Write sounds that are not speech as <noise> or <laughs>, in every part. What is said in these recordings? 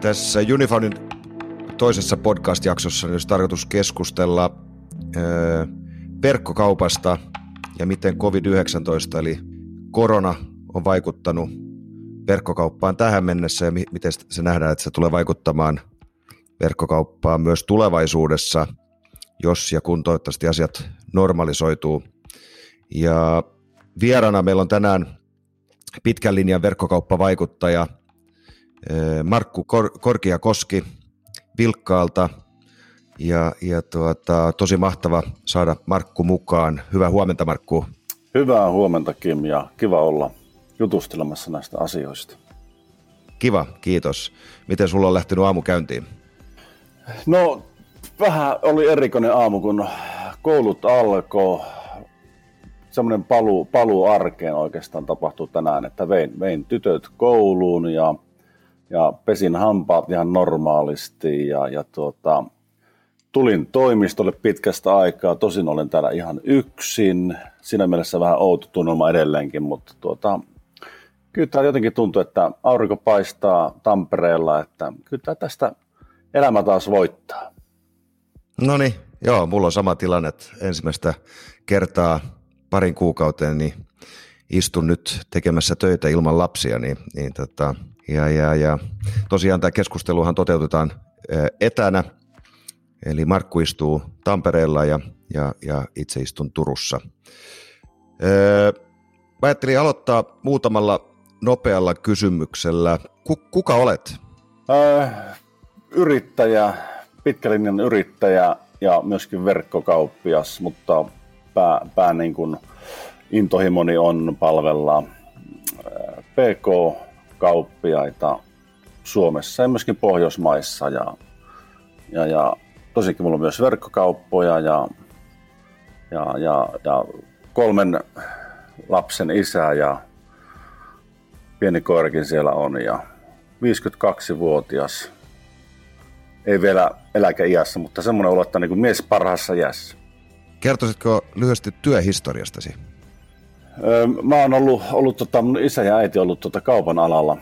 Tässä Unifoundin toisessa podcast-jaksossa olisi tarkoitus keskustella öö, verkkokaupasta ja miten COVID-19 eli korona on vaikuttanut verkkokauppaan tähän mennessä ja miten se nähdään, että se tulee vaikuttamaan verkkokauppaan myös tulevaisuudessa, jos ja kun toivottavasti asiat normalisoituu. Ja vieraana meillä on tänään pitkän linjan verkkokauppavaikuttaja Markku Kor- Korkiakoski Vilkkaalta. Ja, ja tuota, tosi mahtava saada Markku mukaan. Hyvää huomenta Markku. Hyvää huomenta Kim ja kiva olla jutustelemassa näistä asioista. Kiva, kiitos. Miten sulla on lähtenyt aamu käyntiin? No vähän oli erikoinen aamu, kun koulut alkoi. Semmoinen paluu, paluu arkeen oikeastaan tapahtui tänään, että vein, vein tytöt kouluun ja, ja pesin hampaat ihan normaalisti ja, ja tuota, tulin toimistolle pitkästä aikaa. Tosin olen täällä ihan yksin. Siinä mielessä vähän outo tunnelma edelleenkin, mutta tuota, kyllä tämä jotenkin tuntuu, että aurinko paistaa Tampereella, että kyllä tästä elämä taas voittaa. No niin, joo, mulla on sama tilanne, että ensimmäistä kertaa parin kuukauteen niin istun nyt tekemässä töitä ilman lapsia, niin, niin tota, ja, ja, ja tosiaan tämä keskusteluhan toteutetaan etänä, eli Markku istuu Tampereella ja, ja, ja itse istun Turussa. Öö, mä ajattelin aloittaa muutamalla nopealla kysymyksellä. kuka olet? Öö, yrittäjä, pitkälinjan yrittäjä ja myöskin verkkokauppias, mutta pää, pää niin kuin intohimoni on palvella PK-kauppiaita Suomessa ja myöskin Pohjoismaissa. Ja, ja, ja tosikin mulla on myös verkkokauppoja ja, ja, ja, ja kolmen lapsen isä ja pieni koirakin siellä on ja 52-vuotias ei vielä eläkeiässä, mutta semmoinen olo, että niin mies parhaassa iässä. Kertoisitko lyhyesti työhistoriastasi? Mä oon ollut, ollut tota, mun isä ja äiti ollut tota kaupan alalla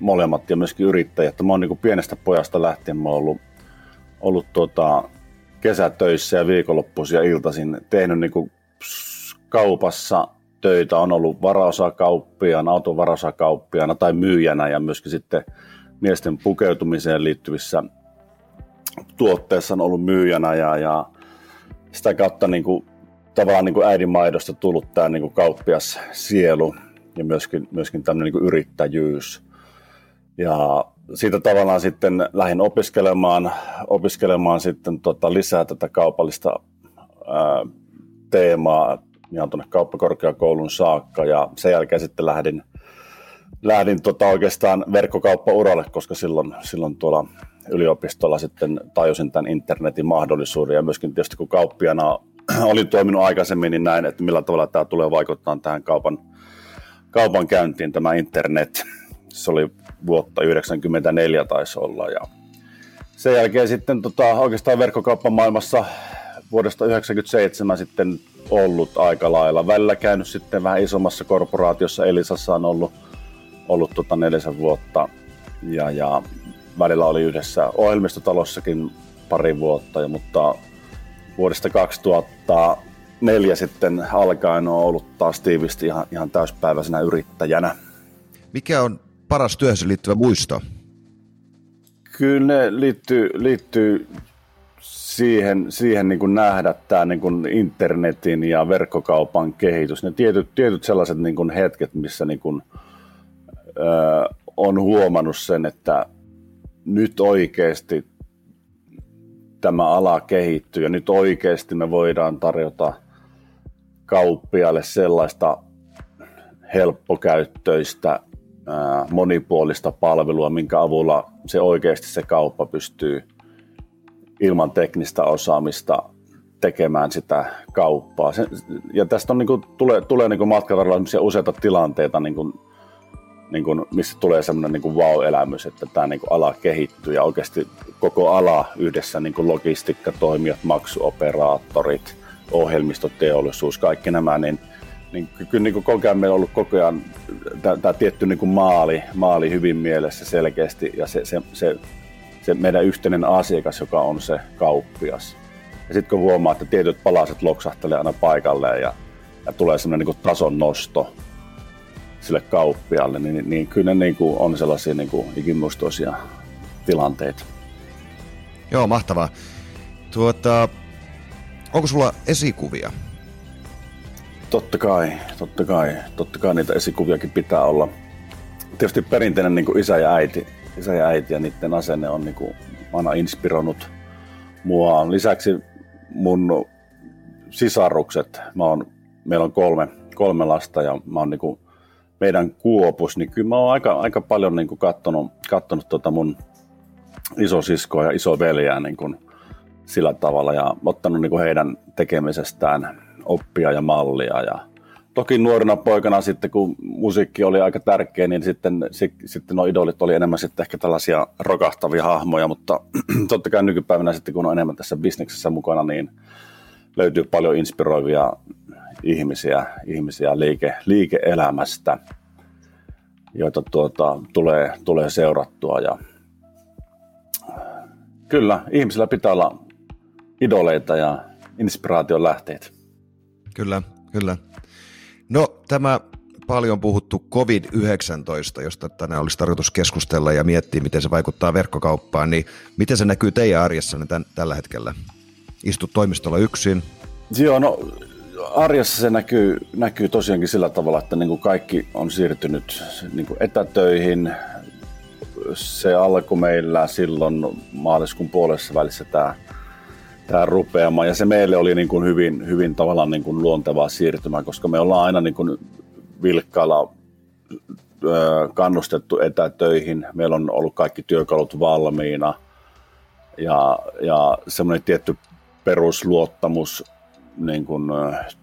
molemmat ja myöskin yrittäjät. Mä oon niin pienestä pojasta lähtien mä oon ollut, ollut tota, kesätöissä ja viikonloppuisin ja iltaisin tehnyt niin kaupassa töitä. On ollut varaosakauppiaana, auton varaosakauppiaana tai myyjänä ja myöskin sitten miesten pukeutumiseen liittyvissä tuotteessa on ollut myyjänä ja, ja sitä kautta niin kuin, tavallaan niin kuin äidin maidosta tullut tämä niin kuin kauppias sielu ja myöskin, myöskin tämmöinen niin yrittäjyys. Ja siitä tavallaan sitten lähdin opiskelemaan, opiskelemaan sitten tota lisää tätä kaupallista ää, teemaa ihan tuonne kauppakorkeakoulun saakka ja sen jälkeen sitten lähdin, lähdin tota oikeastaan verkkokauppauralle, koska silloin, silloin tuolla yliopistolla sitten tajusin tämän internetin mahdollisuuden ja myöskin tietysti kun kauppiana <clears throat> olin toiminut aikaisemmin, niin näin, että millä tavalla tämä tulee vaikuttaa tähän kaupan, kaupan käyntiin, tämä internet. Se oli vuotta 1994 taisi olla ja sen jälkeen sitten tota, oikeastaan verkkokaupan maailmassa vuodesta 1997 sitten ollut aika lailla. Välillä käynyt sitten vähän isommassa korporaatiossa, Elisassa on ollut, ollut tota neljäsen vuotta ja, ja välillä oli yhdessä ohjelmistotalossakin pari vuotta, ja, mutta vuodesta 2004 sitten alkaen on ollut taas tiivisti ihan, ihan täyspäiväisenä yrittäjänä. Mikä on paras työhön liittyvä muisto? Kyllä ne liittyy, liittyy siihen, siihen niin kuin nähdä tämä niin kuin internetin ja verkkokaupan kehitys. Ne tietyt, tietyt sellaiset niin kuin hetket, missä niin kuin, ö, on huomannut sen, että nyt oikeasti tämä ala kehittyy ja nyt oikeasti me voidaan tarjota kauppialle sellaista helppokäyttöistä, monipuolista palvelua, minkä avulla se oikeasti se kauppa pystyy ilman teknistä osaamista tekemään sitä kauppaa. ja tästä on, niin kuin, tulee, tulee niin matkan useita tilanteita, niin kuin niin kuin, missä tulee semmoinen niin wow-elämys, että tämä niin kuin ala kehittyy ja oikeasti koko ala yhdessä niin kuin logistiikkatoimijat, maksuoperaattorit, ohjelmistoteollisuus, kaikki nämä, niin niin kyllä niin koko ajan meillä on ollut koko ajan tämä tietty niin maali, maali hyvin mielessä selkeästi ja se, se, se, se meidän yhteinen asiakas, joka on se kauppias. Ja sitten kun huomaa, että tietyt palaset loksahtelee aina paikalleen ja, ja tulee semmoinen niin tason nosto sille kauppialle, niin, niin kyllä ne niin kuin on sellaisia niin kuin ikimuistoisia tilanteita. Joo, mahtavaa. Tuota, onko sulla esikuvia? Totta kai, totta kai. Totta kai niitä esikuviakin pitää olla. Tietysti perinteinen niin kuin isä ja äiti, isä ja äiti ja niiden asenne on niin kuin aina inspiroinut mua. Lisäksi mun sisarukset, mä oon, meillä on kolme, kolme lasta ja mä oon niin kuin meidän kuopus, niin kyllä mä oon aika, aika paljon niin kuin kattonut, kattonut tota mun isosiskoa ja isoveljää niin kuin sillä tavalla ja ottanut niin kuin heidän tekemisestään oppia ja mallia. Ja toki nuorena poikana sitten, kun musiikki oli aika tärkeä, niin sitten, sitten nuo idolit oli enemmän sitten ehkä tällaisia rokahtavia hahmoja, mutta <clears throat> totta kai nykypäivänä sitten, kun on enemmän tässä bisneksessä mukana, niin löytyy paljon inspiroivia ihmisiä, ihmisiä liike, liike-elämästä, joita tuota, tulee, tulee seurattua. Ja kyllä, ihmisillä pitää olla idoleita ja inspiraation lähteitä. Kyllä, kyllä. No tämä paljon puhuttu COVID-19, josta tänään olisi tarkoitus keskustella ja miettiä, miten se vaikuttaa verkkokauppaan, niin miten se näkyy teidän arjessanne tämän, tällä hetkellä? Istut toimistolla yksin? Joo, no arjessa se näkyy, näkyy tosiaankin sillä tavalla, että niin kuin kaikki on siirtynyt niin kuin etätöihin. Se alkoi meillä silloin maaliskuun puolessa välissä tämä tämä rupeama. Ja se meille oli niin kuin hyvin, hyvin tavallaan niin kuin luontevaa siirtymää, koska me ollaan aina niin kuin vilkkailla kannustettu etätöihin. Meillä on ollut kaikki työkalut valmiina ja, ja semmoinen tietty perusluottamus niin kuin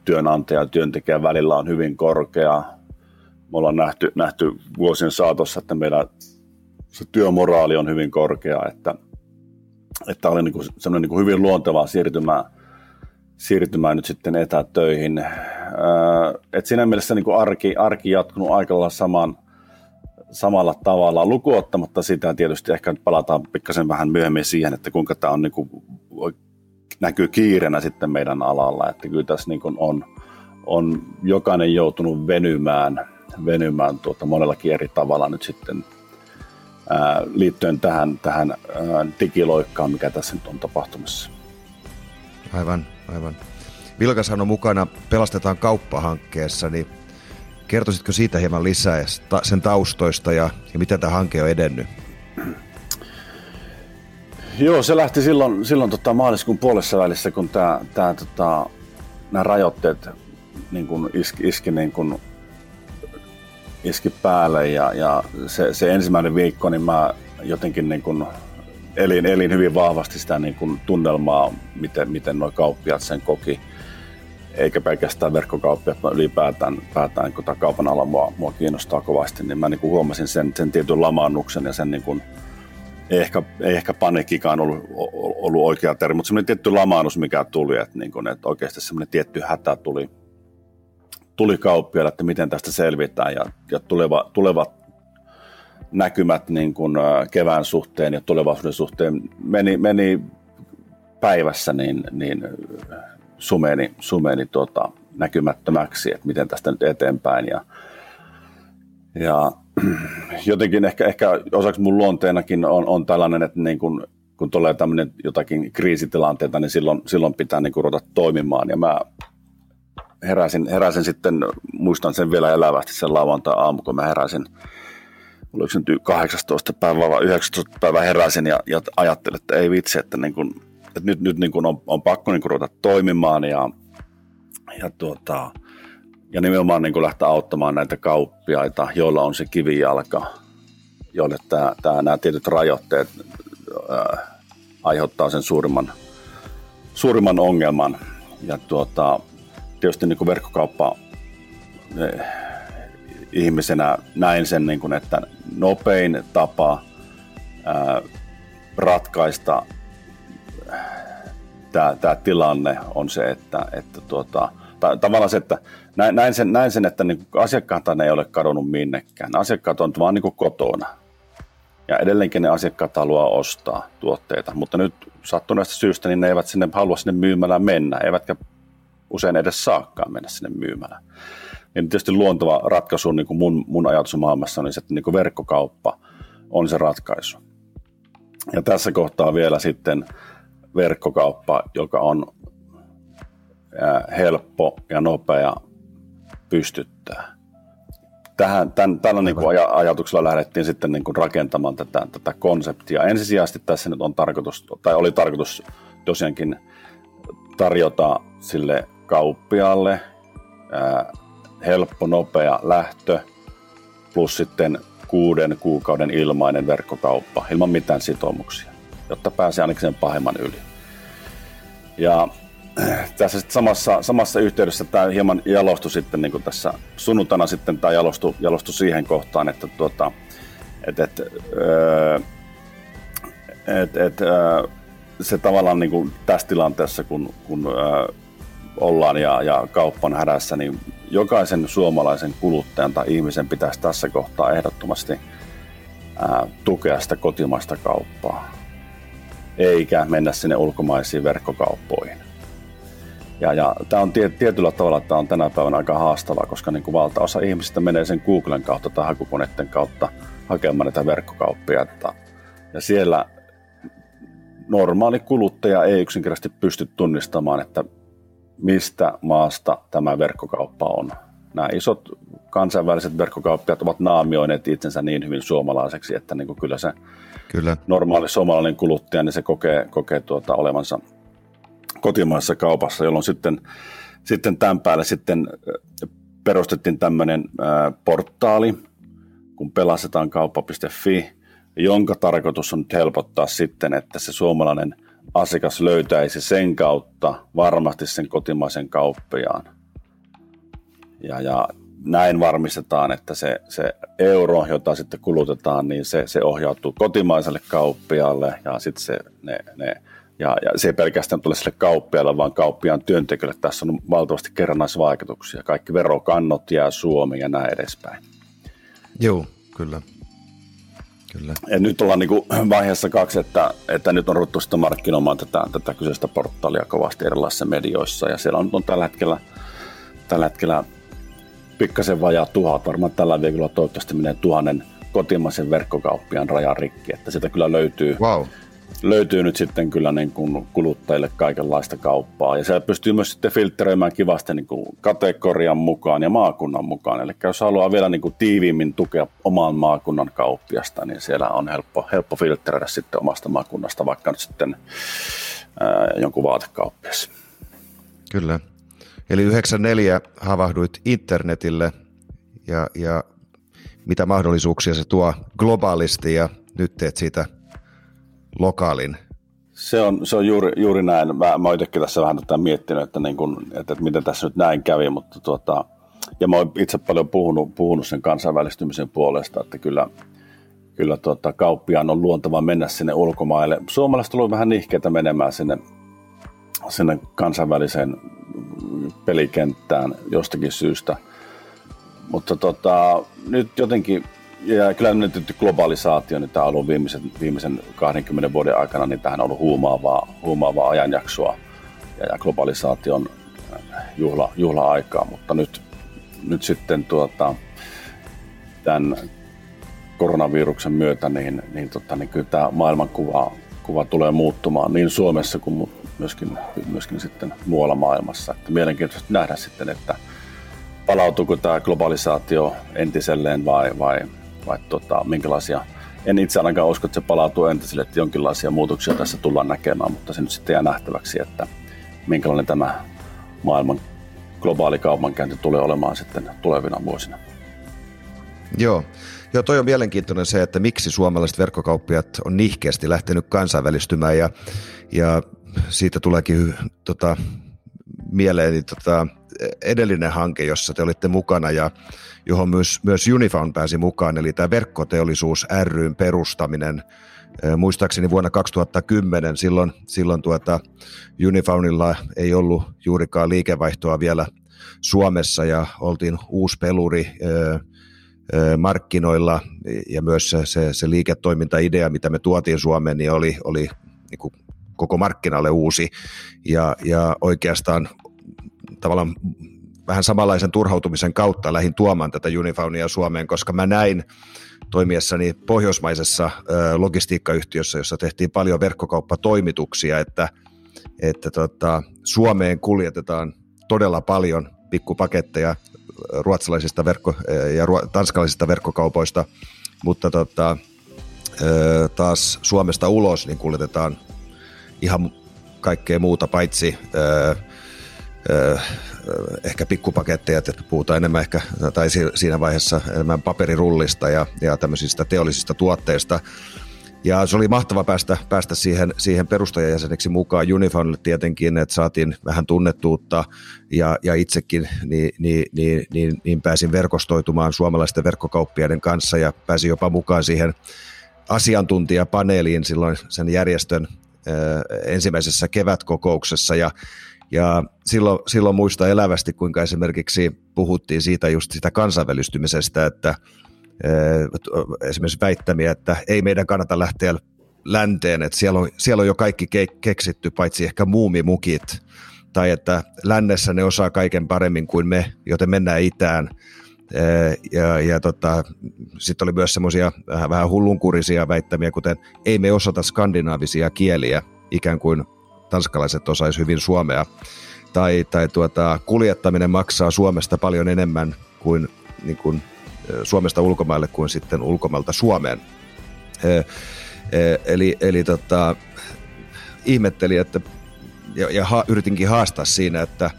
työnantaja ja työntekijän välillä on hyvin korkea. Me ollaan nähty, nähty vuosien saatossa, että meillä se työmoraali on hyvin korkea, että että oli niin kuin semmoinen niin kuin hyvin luontevaa siirtymää, siirtymää nyt sitten etätöihin. Et siinä mielessä niin kuin arki, arki jatkunut aika saman, samalla tavalla, lukuottamatta sitä tietysti ehkä nyt palataan pikkasen vähän myöhemmin siihen, että kuinka tämä on niin kuin, näkyy kiirenä sitten meidän alalla, että kyllä tässä niin kuin on, on jokainen joutunut venymään, venymään tuota monellakin eri tavalla nyt sitten liittyen tähän, tähän digiloikkaan, mikä tässä nyt on tapahtumassa. Aivan, aivan. Vilkas on mukana Pelastetaan kauppahankkeessa, niin kertoisitko siitä hieman lisää sen taustoista ja, ja miten tämä hanke on edennyt? Joo, se lähti silloin, silloin tota maaliskuun puolessa välissä, kun tämä, tämä, tota, nämä rajoitteet niin kun iski, iski niin kun iski päälle ja, ja se, se, ensimmäinen viikko, niin mä jotenkin niin kuin elin, elin hyvin vahvasti sitä niin kuin tunnelmaa, miten, miten nuo kauppiat sen koki. Eikä pelkästään verkkokauppiat, vaan ylipäätään päätään, kun kaupan ala mua, mua kiinnostaa kovasti, niin mä niin huomasin sen, sen tietyn lamaannuksen ja sen niin kuin, ei ehkä, ei ehkä paniikkikaan ollut, ollut oikea termi, mutta semmoinen tietty lamaannus, mikä tuli, että, niin kuin, että oikeasti semmoinen tietty hätä tuli, tuli kauppiaille, että miten tästä selvitään ja, ja tuleva, tulevat näkymät niin kuin kevään suhteen ja tulevaisuuden suhteen meni, meni päivässä niin, niin sumeni, sumeni tuota, näkymättömäksi, että miten tästä nyt eteenpäin. Ja, ja jotenkin ehkä, ehkä osaksi mun luonteenakin on, on tällainen, että niin kun, kun tulee tämmöinen jotakin kriisitilanteita, niin silloin, silloin pitää niin ruveta toimimaan. Ja mä heräsin, heräsin sitten, muistan sen vielä elävästi sen lauantai-aamu, kun mä heräsin, oliko se nyt 18 päivää vai 19 päivää heräsin ja, ja ajattelin, että ei vitsi, että, niin kun, että nyt, nyt niin kun on, on pakko niin kun ruveta toimimaan ja, ja, tuota, ja nimenomaan niin kun lähteä auttamaan näitä kauppiaita, joilla on se kivijalka, joille tämä, tämä, nämä tietyt rajoitteet ää, aiheuttaa sen suurimman, suurimman ongelman. Ja tuota, tietysti niin kuin verkkokauppa eh, ihmisenä näin sen, niin kuin, että nopein tapa ää, ratkaista tämä, tämä tilanne on se, että, että tuota, ta- tavallaan se, että näin, näin, sen, näin sen, että niin asiakkaat ei ole kadonnut minnekään. Asiakkaat on vaan niin kotona. Ja edelleenkin ne asiakkaat haluaa ostaa tuotteita, mutta nyt sattuneesta syystä niin ne eivät sinne halua sinne myymälään mennä, eivätkä usein edes saakkaan mennä sinne myymälään. Niin tietysti luontava ratkaisu niin kuin mun, mun ajatusmaailmassa on niin se, että niin kuin verkkokauppa on se ratkaisu. Ja tässä kohtaa vielä sitten verkkokauppa, joka on helppo ja nopea pystyttää. Tähän, tämän, tällä niin kuin ajatuksella lähdettiin sitten niin kuin rakentamaan tätä, tätä konseptia. Ensisijaisesti tässä nyt on tarkoitus, tai oli tarkoitus tosiaankin tarjota sille kauppialle ää, helppo, nopea lähtö, plus sitten kuuden kuukauden ilmainen verkkokauppa ilman mitään sitoumuksia, jotta pääsee ainakin sen pahemman yli. Ja tässä samassa, samassa yhteydessä tämä hieman jalostui sitten niin kuin tässä sunnuntaina sitten tämä jalostui, jalostui siihen kohtaan, että tuota, et, et, öö, et, et, öö, se tavallaan niin kuin tässä tilanteessa, kun, kun öö, ollaan ja, ja kauppan hädässä, niin jokaisen suomalaisen kuluttajan tai ihmisen pitäisi tässä kohtaa ehdottomasti ää, tukea sitä kotimaista kauppaa, eikä mennä sinne ulkomaisiin verkkokauppoihin. Ja, ja tämä on tietyllä tavalla tämä on tänä päivänä aika haastavaa, koska niin kuin valtaosa ihmisistä menee sen Googlen kautta tai hakukoneiden kautta hakemaan näitä verkkokauppia. Ja siellä normaali kuluttaja ei yksinkertaisesti pysty tunnistamaan, että mistä maasta tämä verkkokauppa on. Nämä isot kansainväliset verkkokauppiat ovat naamioineet itsensä niin hyvin suomalaiseksi, että niin kuin kyllä se kyllä. normaali suomalainen kuluttaja, niin se kokee, kokee tuota olevansa kotimaisessa kaupassa, jolloin sitten, sitten tämän päälle sitten perustettiin tämmöinen portaali, kun pelastetaan kauppa.fi, jonka tarkoitus on nyt helpottaa sitten, että se suomalainen asiakas löytäisi sen kautta varmasti sen kotimaisen kauppiaan. Ja, ja näin varmistetaan, että se, se euro, jota sitten kulutetaan, niin se, se ohjautuu kotimaiselle kauppialle ja sitten se, ne, ne ja, ja se ei pelkästään tule sille kauppialle, vaan kauppiaan työntekijöille. Tässä on valtavasti kerrannaisvaikutuksia. Kaikki verokannot jää Suomeen ja näin edespäin. Joo, kyllä. Kyllä. Ja nyt ollaan niin kuin vaiheessa kaksi, että, että nyt on ruvuttu sitten markkinoimaan tätä, tätä kyseistä portaalia kovasti erilaisissa medioissa. Ja siellä on, on tällä hetkellä, tällä hetkellä pikkasen vajaa tuhat, varmaan tällä viikolla toivottavasti menee tuhannen kotimaisen verkkokauppian rajan rikki, että sitä kyllä löytyy, wow löytyy nyt sitten kyllä niin kuin kuluttajille kaikenlaista kauppaa. Ja se pystyy myös sitten filtteröimään kivasti niin kuin kategorian mukaan ja maakunnan mukaan. Eli jos haluaa vielä niin kuin tiiviimmin tukea oman maakunnan kauppiasta, niin siellä on helppo, helppo filtteröidä sitten omasta maakunnasta, vaikka nyt sitten ää, jonkun vaatekauppias. Kyllä. Eli 94 havahduit internetille ja, ja mitä mahdollisuuksia se tuo globaalisti ja nyt teet siitä – lokaalin. Se on, se on juuri, juuri näin. Mä, mä itsekin tässä vähän tätä miettinyt, että, niin kun, että, että miten tässä nyt näin kävi, mutta tuota, ja mä oon itse paljon puhunut, puhunut sen kansainvälistymisen puolesta, että kyllä, kyllä tuota, kauppiaan on luontava mennä sinne ulkomaille. Suomalaiset on vähän nihkeitä menemään sinne, sinne kansainväliseen pelikenttään jostakin syystä. Mutta tota, nyt jotenkin ja kyllä nyt globalisaatio, niin tämä on ollut viimeisen, viimeisen 20 vuoden aikana, niin tähän on ollut huumaavaa, huumaavaa ajanjaksoa ja, ja globalisaation äh, juhla, juhla-aikaa, mutta nyt, nyt sitten tuota, tämän koronaviruksen myötä, niin, niin, tota, niin kyllä tämä maailmankuva kuva tulee muuttumaan niin Suomessa kuin myöskin, myöskin sitten muualla maailmassa. Että mielenkiintoista nähdä sitten, että palautuuko tämä globalisaatio entiselleen vai, vai vai tota, minkälaisia, en itse ainakaan usko, että se palautuu entiselle, että jonkinlaisia muutoksia tässä tullaan näkemään, mutta se nyt sitten jää nähtäväksi, että minkälainen tämä maailman globaali kaupankäynti tulee olemaan sitten tulevina vuosina. Joo. Joo, toi on mielenkiintoinen se, että miksi suomalaiset verkkokauppiat on nihkeästi lähtenyt kansainvälistymään ja, ja siitä tuleekin tota, mieleeni tota, edellinen hanke, jossa te olitte mukana ja johon myös, myös Unifound pääsi mukaan, eli tämä verkkoteollisuus ryn perustaminen. Muistaakseni vuonna 2010 silloin, silloin tuota Unifoundilla ei ollut juurikaan liikevaihtoa vielä Suomessa ja oltiin uusi peluri markkinoilla ja myös se, se, se liiketoimintaidea, mitä me tuotiin Suomeen, niin oli, oli niin kuin koko markkinalle uusi ja, ja oikeastaan tavallaan vähän samanlaisen turhautumisen kautta lähin tuomaan tätä Unifaunia Suomeen, koska mä näin toimiessani pohjoismaisessa logistiikkayhtiössä, jossa tehtiin paljon verkkokauppatoimituksia, että, että tota, Suomeen kuljetetaan todella paljon pikkupaketteja ruotsalaisista verkko- ja tanskalaisista verkkokaupoista, mutta tota, taas Suomesta ulos niin kuljetetaan ihan kaikkea muuta paitsi ehkä pikkupaketteja, että puhutaan enemmän ehkä, tai siinä vaiheessa enemmän paperirullista ja, ja tämmöisistä teollisista tuotteista. Ja se oli mahtava päästä, päästä siihen, siihen perustajajäseneksi mukaan Unifoundille tietenkin, että saatiin vähän tunnettuutta ja, ja itsekin niin, niin, niin, niin, niin pääsin verkostoitumaan suomalaisten verkkokauppiaiden kanssa ja pääsin jopa mukaan siihen asiantuntijapaneeliin silloin sen järjestön ensimmäisessä kevätkokouksessa ja ja silloin, silloin muista elävästi, kuinka esimerkiksi puhuttiin siitä just sitä kansainvälistymisestä, että esimerkiksi väittämiä, että ei meidän kannata lähteä länteen, että siellä on, siellä on jo kaikki ke- keksitty, paitsi ehkä muumimukit, tai että lännessä ne osaa kaiken paremmin kuin me, joten mennään itään. Ja, ja tota, sitten oli myös semmoisia vähän, vähän hullunkurisia väittämiä, kuten ei me osata skandinaavisia kieliä, ikään kuin tanskalaiset osaisi hyvin suomea. Tai, tai tuota, kuljettaminen maksaa Suomesta paljon enemmän kuin, niin kuin Suomesta ulkomaille kuin sitten ulkomailta Suomeen. Eli, eli tota, ihmettelin, että, ja, ja ha, yritinkin haastaa siinä, että,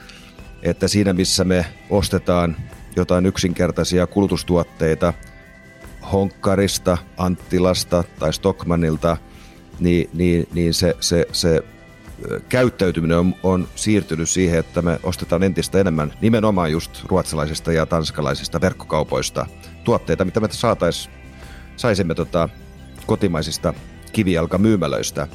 että siinä missä me ostetaan jotain yksinkertaisia kulutustuotteita Honkkarista, Anttilasta tai Stockmanilta, niin, niin, niin se, se, se käyttäytyminen on, on siirtynyt siihen, että me ostetaan entistä enemmän nimenomaan just ruotsalaisista ja tanskalaisista verkkokaupoista tuotteita, mitä me saatais, saisimme tota, kotimaisista kivijalkamyymälöistä.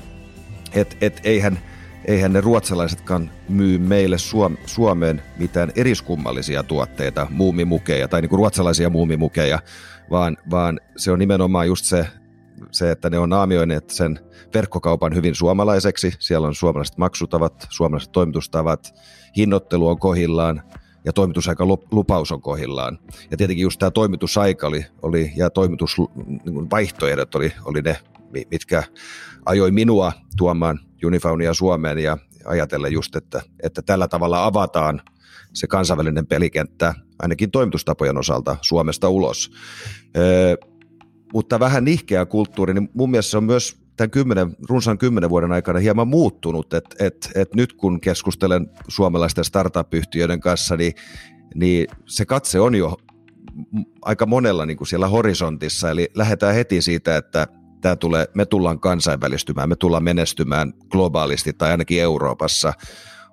Et, et eihän, eihän ne ruotsalaisetkaan myy meille Suom- Suomeen mitään eriskummallisia tuotteita, muumimukeja tai niinku ruotsalaisia muumimukeja, vaan, vaan se on nimenomaan just se se, että ne on naamioineet sen verkkokaupan hyvin suomalaiseksi. Siellä on suomalaiset maksutavat, suomalaiset toimitustavat, hinnoittelu on kohillaan ja toimitusaika lupaus on kohillaan. Ja tietenkin just tämä toimitusaika oli, oli ja toimitusvaihtoehdot oli, oli ne, mitkä ajoi minua tuomaan Unifaunia Suomeen ja ajatella just, että, että tällä tavalla avataan se kansainvälinen pelikenttä ainakin toimitustapojen osalta Suomesta ulos. Öö, mutta vähän nihkeä kulttuuri, niin mun mielestä se on myös tämän kymmenen, runsaan kymmenen vuoden aikana hieman muuttunut, että et, et nyt kun keskustelen suomalaisten startup-yhtiöiden kanssa, niin, niin se katse on jo aika monella niin kuin siellä horisontissa, eli lähdetään heti siitä, että tämä tulee, me tullaan kansainvälistymään, me tullaan menestymään globaalisti tai ainakin Euroopassa.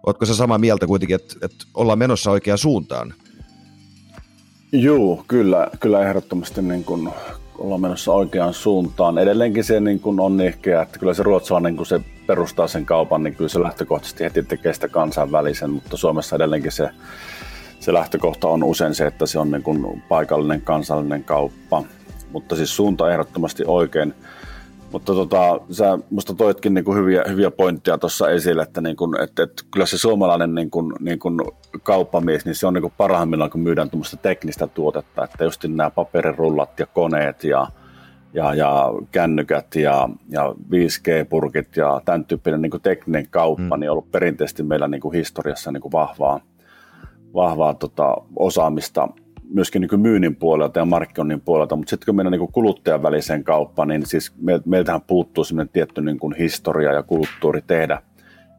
Oletko se samaa mieltä kuitenkin, että, että ollaan menossa oikeaan suuntaan? Joo, kyllä, kyllä ehdottomasti niin kuin ollaan menossa oikeaan suuntaan. Edelleenkin se niin kuin on ehkä, että kyllä se ruotsalainen, kun se perustaa sen kaupan, niin kyllä se lähtökohtaisesti heti tekee sitä kansainvälisen, mutta Suomessa edelleenkin se, se lähtökohta on usein se, että se on niin kuin paikallinen kansallinen kauppa. Mutta siis suunta ehdottomasti oikein. Mutta tota, sä musta toitkin niinku hyviä, hyviä pointteja tuossa esille, että, niinku, että, että kyllä se suomalainen niinku, niinku kauppamies, niin se on niinku parhaimmillaan, kun myydään tuommoista teknistä tuotetta, että just nämä paperirullat ja koneet ja, ja, ja kännykät ja, ja 5G-purkit ja tämän tyyppinen niinku tekninen kauppa, mm. niin on ollut perinteisesti meillä niinku historiassa niinku vahvaa, vahvaa tota, osaamista myöskin niin myynnin puolelta ja markkinoinnin puolelta, mutta sitten kun mennään niin kuluttajan väliseen kauppaan, niin siis meiltähän puuttuu sellainen tietty niin kuin historia ja kulttuuri tehdä,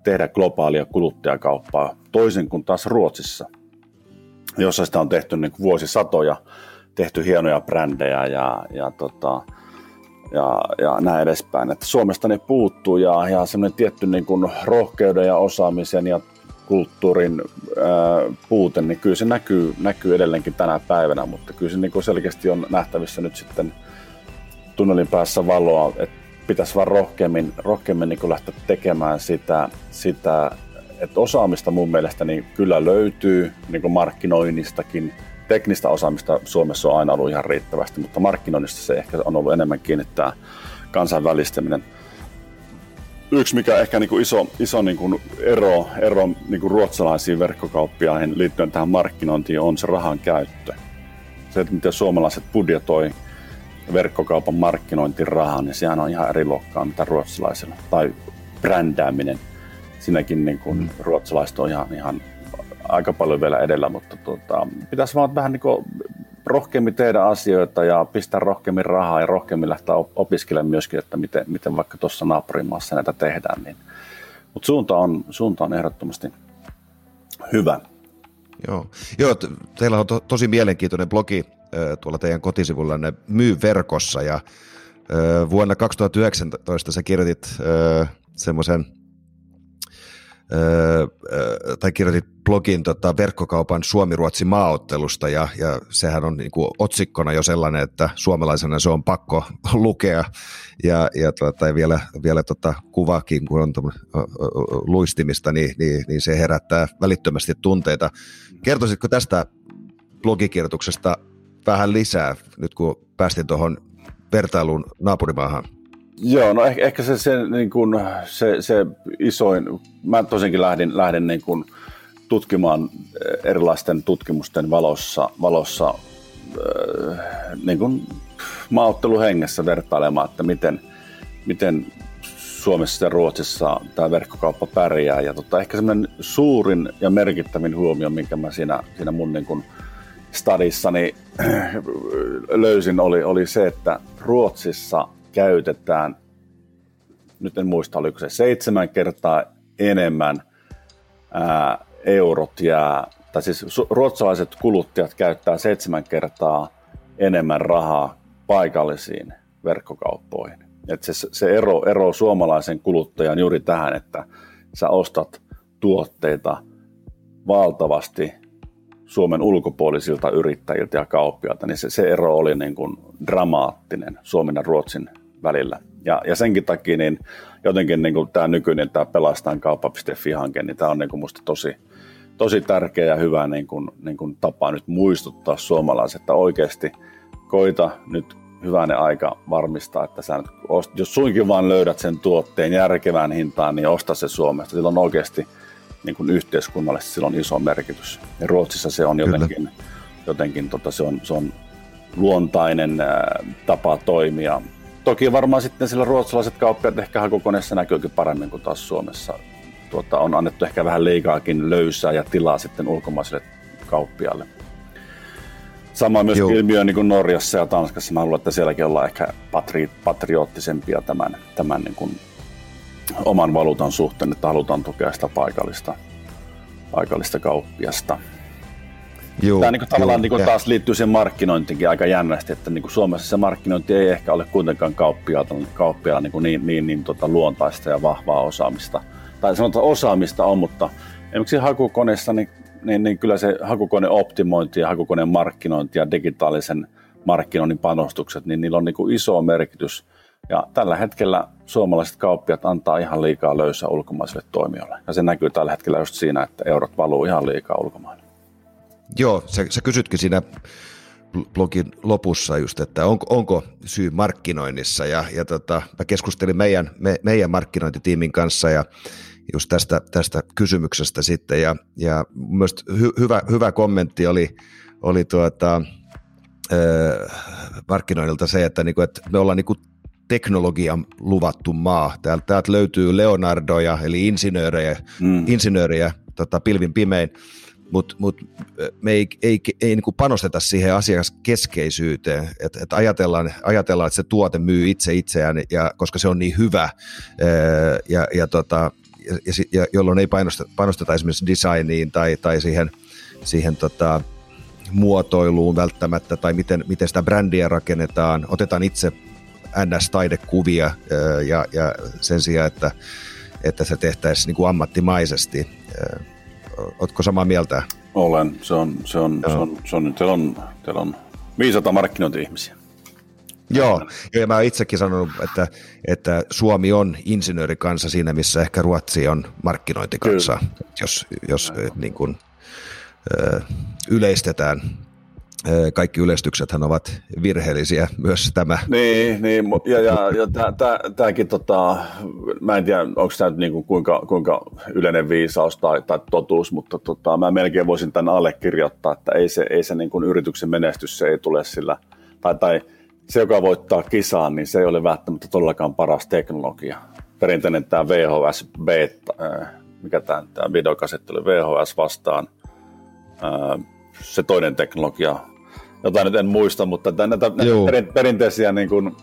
tehdä globaalia kuluttajakauppaa, toisin kuin taas Ruotsissa, jossa sitä on tehty niin kuin vuosisatoja, tehty hienoja brändejä ja, ja, tota, ja, ja näin edespäin. Että Suomesta ne puuttuu ja, ja semmoinen tietty niin kuin rohkeuden ja osaamisen ja kulttuurin ää, puute, niin kyllä se näkyy, näkyy edelleenkin tänä päivänä, mutta kyllä se niin kuin selkeästi on nähtävissä nyt sitten tunnelin päässä valoa, että pitäisi vaan rohkeammin, rohkeammin niin lähteä tekemään sitä, sitä että osaamista mun mielestä niin kyllä löytyy niin kuin markkinoinnistakin. Teknistä osaamista Suomessa on aina ollut ihan riittävästi, mutta markkinoinnista se ehkä on ollut enemmän kiinnittää kansainvälistäminen. Yksi, mikä ehkä niin kuin iso, iso niin kuin ero, ero niin kuin ruotsalaisiin verkkokauppiaihin liittyen tähän markkinointiin, on se rahan käyttö. Se, että miten suomalaiset budjetoi verkkokaupan markkinointirahaa, niin sehän on ihan eri luokkaa mitä ruotsalaisilla. Tai brändääminen. Siinäkin niin kuin mm. ruotsalaiset on ihan, ihan aika paljon vielä edellä, mutta tuota, pitäisi vaan vähän niin kuin rohkeammin tehdä asioita ja pistää rohkeammin rahaa ja rohkeammin lähteä opiskelemaan myöskin, että miten, miten vaikka tuossa naapurimaassa näitä tehdään. Niin. Mutta suunta on, suunta on ehdottomasti hyvä. Joo, Joo teillä on to, tosi mielenkiintoinen blogi tuolla teidän kotisivullanne Myy verkossa ja vuonna 2019 sä kirjoitit semmoisen tai kirjoitit blogin tota, verkkokaupan Suomi-Ruotsi maaottelusta ja, ja sehän on niin kuin otsikkona jo sellainen, että suomalaisena se on pakko <laughs> lukea ja, ja, tota, vielä, vielä tota, kuvakin, kun on luistimista, niin, niin, niin, se herättää välittömästi tunteita. Kertoisitko tästä blogikirjoituksesta vähän lisää, nyt kun päästiin tuohon vertailuun naapurimaahan? Joo, no ehkä, ehkä se, se, niin kuin, se, se isoin, mä tosinkin lähdin, lähdin niin kuin tutkimaan eh, erilaisten tutkimusten valossa, valossa äh, niin kuin maaotteluhengessä vertailemaan, että miten, miten Suomessa ja Ruotsissa tämä verkkokauppa pärjää. Ja tota, ehkä semmoinen suurin ja merkittävin huomio, minkä mä siinä, siinä mun niin kuin stadissani löysin, oli, oli se, että Ruotsissa käytetään, nyt en muista oliko se seitsemän kertaa enemmän ää, eurot jää, tai siis ruotsalaiset kuluttajat käyttää seitsemän kertaa enemmän rahaa paikallisiin verkkokauppoihin. Et se, se ero, ero suomalaisen kuluttajan juuri tähän, että sä ostat tuotteita valtavasti Suomen ulkopuolisilta yrittäjiltä ja kauppiailta, niin se, se ero oli niin kuin dramaattinen Suomen ja Ruotsin välillä. Ja, ja senkin takia niin jotenkin niin kuin tämä nykyinen tämä pelastaankauppa.fi-hanke, niin tämä on niin kuin musta tosi, tosi tärkeä ja hyvä niin kuin, niin kuin tapa nyt muistuttaa suomalaiset, että oikeasti koita nyt hyvänä aika varmistaa, että sä nyt, jos suinkin vaan löydät sen tuotteen järkevään hintaan, niin osta se Suomesta. Sillä oikeasti niin kuin yhteiskunnallisesti sillä on iso merkitys. Ja Ruotsissa se on jotenkin, jotenkin tota, se, on, se on luontainen ää, tapa toimia. Toki varmaan sitten sillä ruotsalaiset kauppiaat ehkä hakukoneessa näkyykin paremmin kuin taas Suomessa. Tuota, on annettu ehkä vähän liikaakin löysää ja tilaa sitten ulkomaisille kauppiaille. Sama myös Joo. ilmiö niin kuin Norjassa ja Tanskassa. Mä luulen, että sielläkin ollaan ehkä patri, patrioottisempia tämän, tämän niin kuin oman valuutan suhteen, että halutaan tukea sitä paikallista, paikallista kauppiasta. Joo, Tämä niin kuin, tavallaan joo, niin kuin taas liittyy siihen markkinointiinkin aika jännästi, että niin kuin Suomessa se markkinointi ei ehkä ole kuitenkaan kauppiaalla, kauppiaalla niin, niin, niin, niin tota, luontaista ja vahvaa osaamista. Tai sanotaan osaamista on, mutta esimerkiksi hakukoneessa niin, niin, niin kyllä se hakukone optimointi ja hakukoneen markkinointi ja digitaalisen markkinoinnin panostukset, niin niillä on niin kuin iso merkitys. Ja tällä hetkellä suomalaiset kauppiat antaa ihan liikaa löysää ulkomaisille toimijoille. Ja se näkyy tällä hetkellä just siinä, että eurot valuu ihan liikaa ulkomaille. Joo, sä, sä kysytkin siinä blogin lopussa just, että onko, onko syy markkinoinnissa ja, ja tota, mä keskustelin meidän, me, meidän markkinointitiimin kanssa ja just tästä, tästä kysymyksestä sitten ja, ja myös hy, hyvä, hyvä kommentti oli, oli tuota, markkinoinnilta se, että, niinku, että me ollaan niinku teknologian luvattu maa. Täältä, täältä löytyy Leonardoja, eli insinöörejä, mm. insinöörejä tota, pilvin pimein, mutta mut me ei, ei, ei niin panosteta siihen asiakaskeskeisyyteen, että et ajatellaan, ajatellaan, että se tuote myy itse itseään, ja, koska se on niin hyvä, ja, ja, tota, ja, ja jolloin ei panosteta, panosteta esimerkiksi designiin tai, tai siihen, siihen tota, muotoiluun välttämättä, tai miten, miten sitä brändiä rakennetaan, otetaan itse NS-taidekuvia ja, ja sen sijaan, että, että se tehtäisiin niin kuin ammattimaisesti. Oletko samaa mieltä? Olen. Se on, se on, se on, se on, teillä on, teillä on viisata markkinointi-ihmisiä. Joo, ja mä oon itsekin sanonut, että, että Suomi on insinöörikansa siinä, missä ehkä Ruotsi on markkinointikansa, Kyllä. jos, jos niin kuin, yleistetään kaikki yleistyksethän ovat virheellisiä, myös tämä. Niin, niin ja, ja, ja tämäkin, tota, mä en tiedä, onko tämä niinku kuinka, kuinka yleinen viisaus tai, tai totuus, mutta tota, mä melkein voisin tämän allekirjoittaa, että ei se, ei se niin kuin yrityksen menestys, se ei tule sillä, tai, tai se, joka voittaa kisaan, niin se ei ole välttämättä todellakaan paras teknologia. Perinteinen tämä VHS beta, mikä tämä, tämä videokasetti oli VHS vastaan, se toinen teknologia, jota nyt en muista, mutta näitä, näitä perinteisiä niin kuin,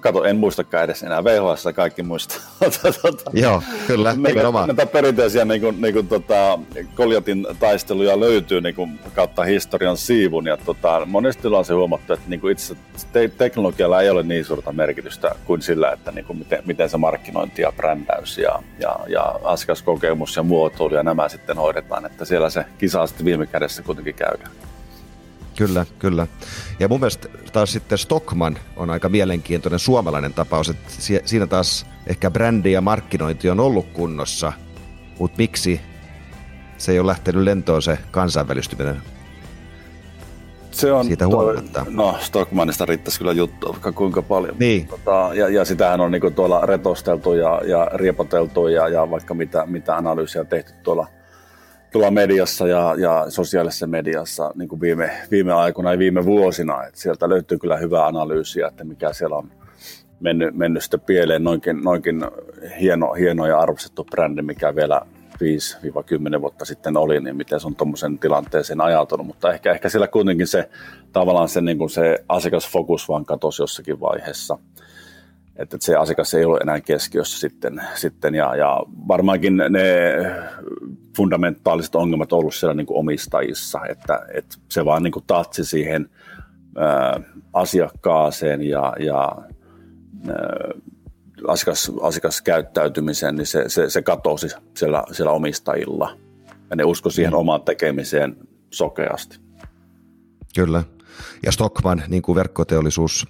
kato, en muistakaan edes enää, VHS kaikki muistaa. <laughs> tota, Joo, kyllä, nimenomaan. Näitä perinteisiä niin kuin, niin kuin, tota, Koljatin taisteluja löytyy niin kuin, kautta historian siivun, ja tota, monesti on se huomattu, että niin kuin itse te- teknologialla ei ole niin suurta merkitystä kuin sillä, että niin kuin, miten, miten se markkinointi ja brändäys ja, ja, ja asiakaskokemus ja muotoilu ja nämä sitten hoidetaan, että siellä se kisa sitten viime kädessä kuitenkin käydään. Kyllä, kyllä. Ja mun mielestä taas sitten Stockman on aika mielenkiintoinen suomalainen tapaus, että siinä taas ehkä brändi ja markkinointi on ollut kunnossa, mutta miksi se ei ole lähtenyt lentoon se kansainvälistyminen se on siitä huolimatta. no, Stockmanista riittäisi kyllä juttu, vaikka kuinka paljon. Niin. Tota, ja, ja, sitähän on niinku tuolla retosteltu ja, ja riepoteltu ja, ja vaikka mitä, mitä analyysiä tehty tuolla – tuolla mediassa ja, ja sosiaalisessa mediassa niin kuin viime, viime aikoina ja viime vuosina. Et sieltä löytyy kyllä hyvää analyysiä, että mikä siellä on mennyt, mennyt sitten pieleen. Noinkin, noinkin hieno, hieno ja arvostettu brändi, mikä vielä 5-10 vuotta sitten oli, niin miten se on tuommoisen tilanteeseen ajatunut. Mutta ehkä, ehkä siellä kuitenkin se tavallaan se, niin kuin se asiakasfokus vaan katosi jossakin vaiheessa – että se asiakas ei ole enää keskiössä sitten, sitten ja, ja varmaankin ne fundamentaaliset ongelmat on ollut siellä niin kuin omistajissa, että, että se vaan niin kuin tatsi siihen ää, asiakkaaseen ja, ja ää, asiakas, asiakaskäyttäytymiseen, niin se, se, se katosi siellä, siellä omistajilla ja ne usko siihen mm. omaan tekemiseen sokeasti. Kyllä. Ja Stockman, niin kuin verkkoteollisuus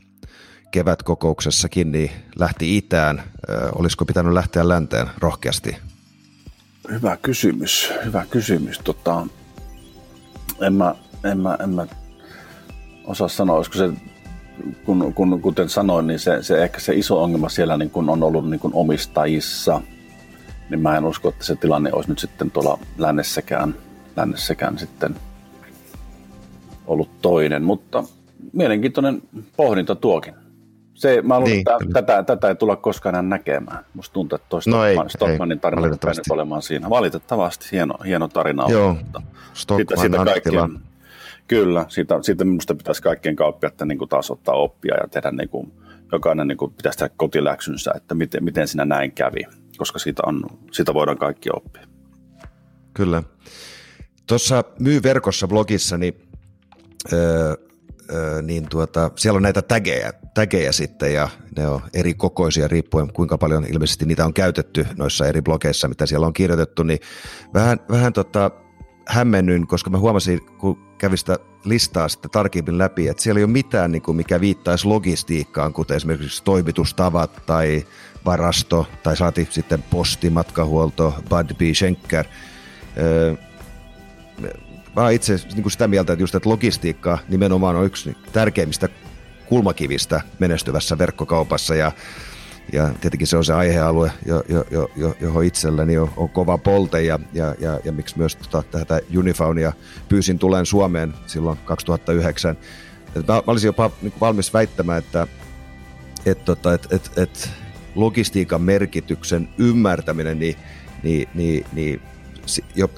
kevätkokouksessakin niin lähti itään. Olisiko pitänyt lähteä länteen rohkeasti? Hyvä kysymys, hyvä kysymys. Tota, en, mä, en, mä, en mä osaa sanoa, olisiko se, kun, kun, kuten sanoin, niin se, se, ehkä se iso ongelma siellä niin kun on ollut niin kun omistajissa, niin mä en usko, että se tilanne olisi nyt sitten tuolla lännessäkään, lännessäkään sitten ollut toinen, mutta mielenkiintoinen pohdinta tuokin. Se, mä luulen, niin, että tätä, tätä ei tulla koskaan enää näkemään. Musta tuntuu, että toi no ei, Stockmanin tarina rupeaa olemaan siinä. Valitettavasti hieno, hieno tarina Joo. Mutta siitä, siitä kaikkien, kyllä, siitä, siitä minusta pitäisi kaikkien kauppiaiden niin taas ottaa oppia ja tehdä niin kuin, jokainen niin kuin, pitäisi tehdä kotiläksynsä, että miten, miten siinä näin kävi, koska siitä, on, siitä voidaan kaikki oppia. Kyllä. Tuossa Myy verkossa blogissa, niin öö, niin tuota, siellä on näitä tägejä, tägejä sitten ja ne on eri kokoisia riippuen kuinka paljon ilmeisesti niitä on käytetty noissa eri blogeissa, mitä siellä on kirjoitettu, niin vähän, vähän tota, hämmennyin, koska mä huomasin, kun kävin sitä listaa sitten tarkemmin läpi, että siellä ei ole mitään, niin kuin, mikä viittaisi logistiikkaan, kuten esimerkiksi toimitustavat tai varasto, tai saati sitten posti, matkahuolto, Budbee, Schenker. Öö, mä oon itse niin kuin sitä mieltä, että just että logistiikka nimenomaan on yksi tärkeimmistä kulmakivistä menestyvässä verkkokaupassa ja ja tietenkin se on se aihealue, jo, jo, jo, jo, johon itselläni on, on kova polte ja, ja, ja, ja miksi myös tota, tätä Unifaunia pyysin tulen Suomeen silloin 2009. Et mä, mä olisin jopa niin valmis väittämään, että et, tota, et, et, et logistiikan merkityksen ymmärtäminen, niin, niin, niin, niin jo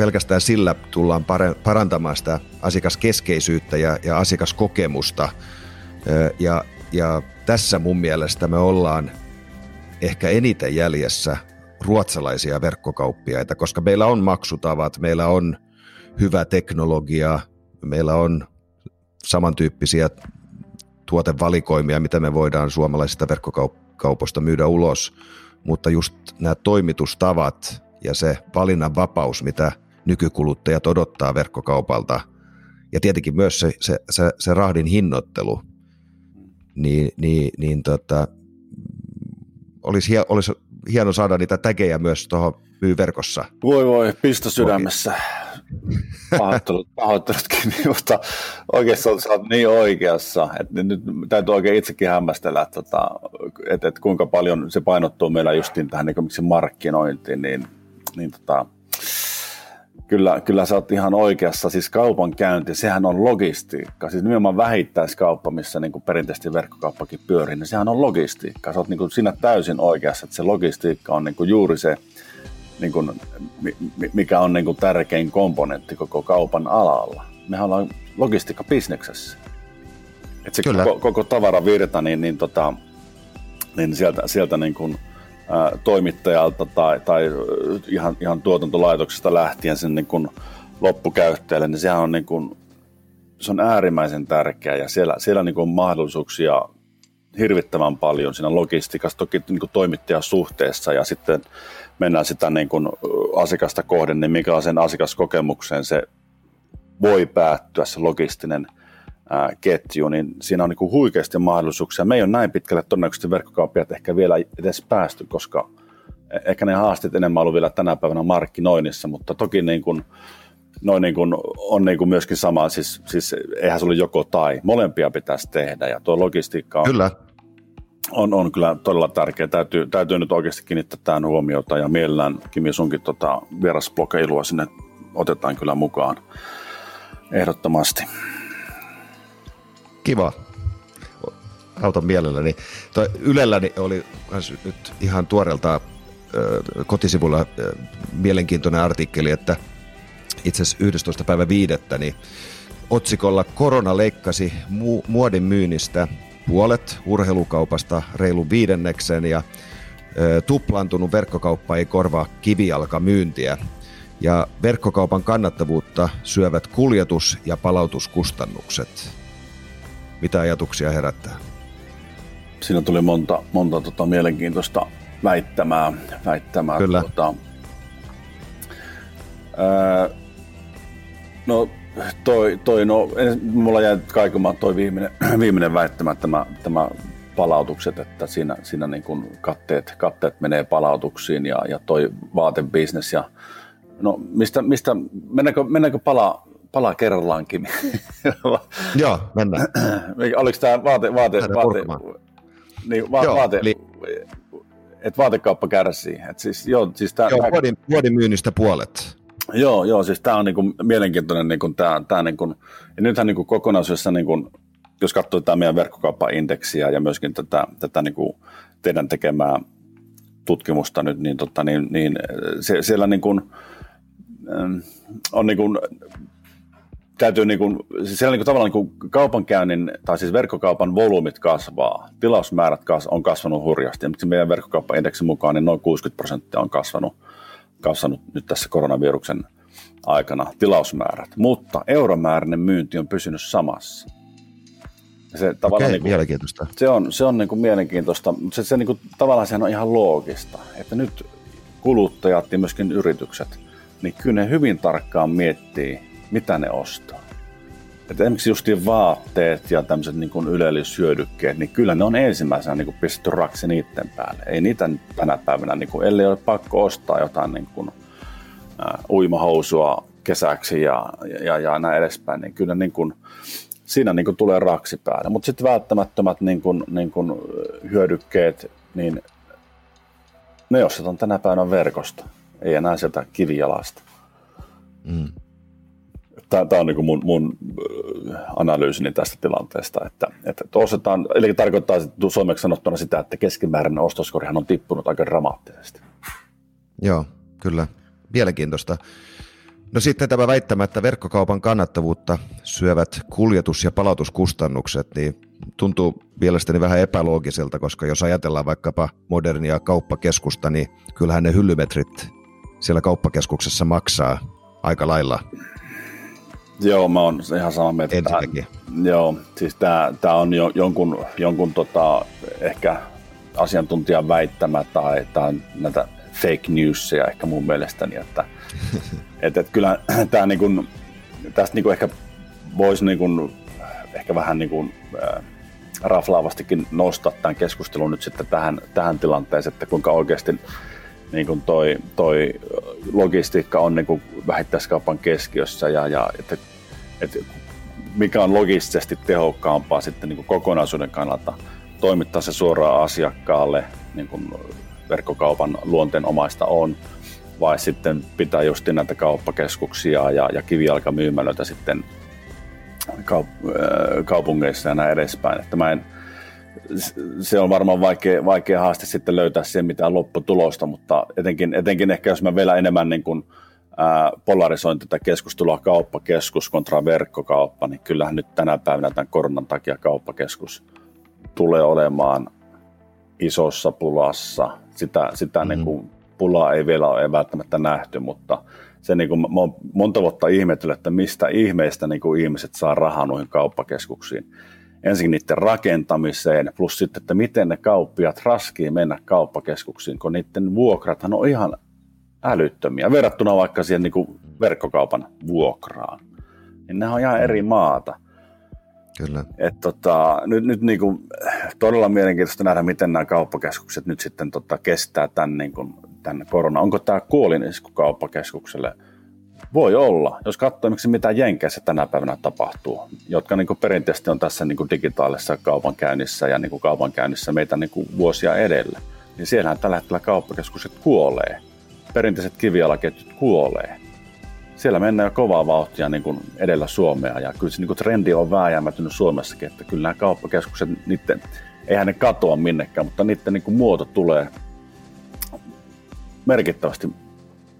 pelkästään sillä tullaan parantamaan sitä asiakaskeskeisyyttä ja, ja asiakaskokemusta. Ja, ja tässä mun mielestä me ollaan ehkä eniten jäljessä ruotsalaisia verkkokauppiaita, koska meillä on maksutavat, meillä on hyvä teknologia, meillä on samantyyppisiä tuotevalikoimia, mitä me voidaan suomalaisista verkkokaupoista myydä ulos, mutta just nämä toimitustavat ja se valinnan vapaus, mitä nykykuluttajat odottaa verkkokaupalta. Ja tietenkin myös se, se, se, se rahdin hinnoittelu, niin, niin, niin tota, olisi, olisi hieno saada niitä tägejä myös tuohon myyverkossa. Voi voi, pisto sydämessä. Pahoittelut, pahoittelutkin, mutta oikeasti sä oot niin oikeassa, että nyt täytyy oikein itsekin hämmästellä, että, tota, että, että kuinka paljon se painottuu meillä justiin tähän niin markkinointiin, niin, niin tota, kyllä, kyllä sä oot ihan oikeassa. Siis kaupankäynti, sehän on logistiikka. Siis nimenomaan vähittäiskauppa, missä niin kuin perinteisesti verkkokauppakin pyörii, niin sehän on logistiikka. Sä oot niin kuin siinä täysin oikeassa, että se logistiikka on niin kuin juuri se, niin kuin, mikä on niin kuin tärkein komponentti koko kaupan alalla. Mehän ollaan logistiikka-bisneksessä. Että se Kyllä. koko, koko tavaravirta, niin, niin, tota, niin sieltä, sieltä niin kuin, toimittajalta tai, tai ihan, ihan tuotantolaitoksesta lähtien sen niin kuin loppukäyttäjälle, niin sehän on, niin kuin, se on äärimmäisen tärkeää ja siellä, siellä niin kuin on mahdollisuuksia hirvittävän paljon siinä logistiikassa, toki niin kuin toimittajasuhteessa ja sitten mennään sitä niin kuin asiakasta kohden, niin mikä on sen asiakaskokemukseen se voi päättyä se logistinen ää, ketju, niin siinä on niin kuin huikeasti mahdollisuuksia. Me ei ole näin pitkälle todennäköisesti verkkokauppiat ehkä vielä edes päästy, koska e-, ehkä ne haastit enemmän ollut vielä tänä päivänä markkinoinnissa, mutta toki niin kuin, noin niin kuin on niin kuin myöskin sama, siis, siis eihän se ole joko tai, molempia pitäisi tehdä ja tuo logistiikka on, Kyllä on, on kyllä todella tärkeä. Täytyy, täytyy nyt oikeasti kiinnittää tähän huomiota ja mielellään Kimi sunkin tota, vierasblokeilua sinne otetaan kyllä mukaan ehdottomasti. Kiva. Autan mielelläni. Toi Ylelläni oli nyt ihan tuoreelta kotisivulla mielenkiintoinen artikkeli, että itse asiassa 11. päivä viidettä, niin otsikolla Korona leikkasi mu- muodin myynnistä puolet urheilukaupasta reilun viidenneksen ja ö, tuplaantunut verkkokauppa ei korvaa kivijalkamyyntiä. Ja verkkokaupan kannattavuutta syövät kuljetus- ja palautuskustannukset. Mitä ajatuksia herättää? Siinä tuli monta, monta tota, mielenkiintoista väittämää. väittämää Kyllä. Tota, ää, no toi, toi no, mulla jäi kaikumaan toi viimeinen, <clears throat> viimeinen väittämä, tämä, tämä palautukset, että siinä, siinä niin kuin katteet, katteet menee palautuksiin ja, ja toi vaatebisnes ja no mistä, mistä mennäänkö, mennäänkö pala, pala kerrallaankin? <laughs> Joo, mennään. Oliko tämä vaate, vaate, vaate, niin, va, Joo, vaate, eli... että vaatekauppa kärsii. Et siis, joo, siis tää, joo, vuodin, vuodin myynnistä puolet. Joo, joo, siis tämä on niinku mielenkiintoinen, niinku tää, tää niinku, ja nythän niinku kokonaisuudessa, niinku, jos katsoo tätä meidän verkkokauppaindeksiä ja myöskin tätä, tätä niinku teidän tekemää tutkimusta nyt, niin, tota, niin, niin se, siellä niinku, ähm, on niinku, täytyy niinku, siis siellä niinku tavallaan niinku kaupankäynnin, tai siis verkkokaupan volyymit kasvaa, tilausmäärät kas, on kasvanut hurjasti, ja meidän verkkokauppaindeksin mukaan niin noin 60 prosenttia on kasvanut kasvanut nyt tässä koronaviruksen aikana tilausmäärät, mutta euromääräinen myynti on pysynyt samassa. Se, tavallaan Okei, niin kuin, mielenkiintoista. Se on, se on niin kuin mielenkiintoista, mutta se, se niin kuin, tavallaan sehän on ihan loogista, että nyt kuluttajat ja myöskin yritykset, niin kyllä ne hyvin tarkkaan miettii, mitä ne ostaa. Että esimerkiksi justiin vaatteet ja tämmöiset niin kuin ylellishyödykkeet, niin kyllä ne on ensimmäisenä niin pistetty raksi niiden päälle. Ei niitä tänä päivänä, niin kuin, ellei ole pakko ostaa jotain niin kuin, uh, uimahousua kesäksi ja, ja, ja näin edespäin, niin kyllä niin kuin, siinä niin kuin tulee raksi päälle. Mutta sitten välttämättömät niin kuin, niin kuin hyödykkeet, niin ne ostetaan tänä päivänä verkosta, ei enää sieltä kivijalasta. Mm tämä on niin mun, mun analyysini tästä tilanteesta, että, että ostetaan, eli tarkoittaa suomeksi sanottuna sitä, että keskimääräinen ostoskorihan on tippunut aika dramaattisesti. Joo, kyllä. Mielenkiintoista. No sitten tämä väittämättä verkkokaupan kannattavuutta syövät kuljetus- ja palautuskustannukset, niin tuntuu mielestäni vähän epäloogiselta, koska jos ajatellaan vaikkapa modernia kauppakeskusta, niin kyllähän ne hyllymetrit siellä kauppakeskuksessa maksaa aika lailla Joo, mä oon ihan samaa mieltä. Ensinnäkin. Joo, siis tää, tää on jo, jonkun, jonkun tota, ehkä asiantuntijan väittämä tai, tai näitä fake newsia ehkä mun mielestäni, että <laughs> et, et kyllä <clears throat> tää niinku, tästä niinku ehkä voisi niinku, ehkä vähän niinku, äh, raflaavastikin nostaa tämän keskustelun nyt sitten tähän, tähän tilanteeseen, että kuinka oikeasti niin kuin toi, toi logistiikka on niin kuin vähittäiskaupan keskiössä ja, ja että, että mikä on logistisesti tehokkaampaa sitten niin kuin kokonaisuuden kannalta toimittaa se suoraan asiakkaalle, niin kuin verkkokaupan luonteenomaista on, vai sitten pitää just näitä kauppakeskuksia ja, ja kivijalkamyymälöitä sitten kaup- äh, kaupungeissa ja näin edespäin. Että mä en, se on varmaan vaikea, vaikea haaste sitten löytää siihen mitään lopputulosta, mutta etenkin, etenkin ehkä jos mä vielä enemmän niin kuin, ää, polarisoin tätä keskustelua kauppakeskus kontra verkkokauppa, niin kyllähän nyt tänä päivänä tämän koronan takia kauppakeskus tulee olemaan isossa pulassa. Sitä, sitä mm-hmm. niin kuin, pulaa ei vielä ole välttämättä nähty, mutta se niin kuin, mä oon monta vuotta ihmetellyt, että mistä ihmeistä niin kuin ihmiset saa rahaa noihin kauppakeskuksiin ensin niiden rakentamiseen, plus sitten, että miten ne kauppiat raskii mennä kauppakeskuksiin, kun niiden vuokrathan on ihan älyttömiä verrattuna vaikka siihen niin kuin verkkokaupan vuokraan. Niin nämä on ihan eri maata. Kyllä. Et tota, nyt nyt niin kuin, todella mielenkiintoista nähdä, miten nämä kauppakeskukset nyt sitten tota, kestää tämän, niin kuin, tämän korona. Onko tämä kuolinisku kauppakeskukselle – voi olla, jos katsoo miksi mitä Jenkeissä tänä päivänä tapahtuu, jotka niin kuin perinteisesti on tässä niin kuin digitaalisessa kaupankäynnissä ja niin kuin kaupankäynnissä meitä niin kuin vuosia edellä, niin siellähän tällä hetkellä kauppakeskukset kuolee. Perinteiset kivialaketjut kuolee. Siellä mennään jo kovaa vauhtia niin kuin edellä Suomea ja kyllä se niin kuin trendi on vääjäämätön Suomessakin, että kyllä nämä kauppakeskukset, niiden, eihän ne katoa minnekään, mutta niiden niin kuin muoto tulee merkittävästi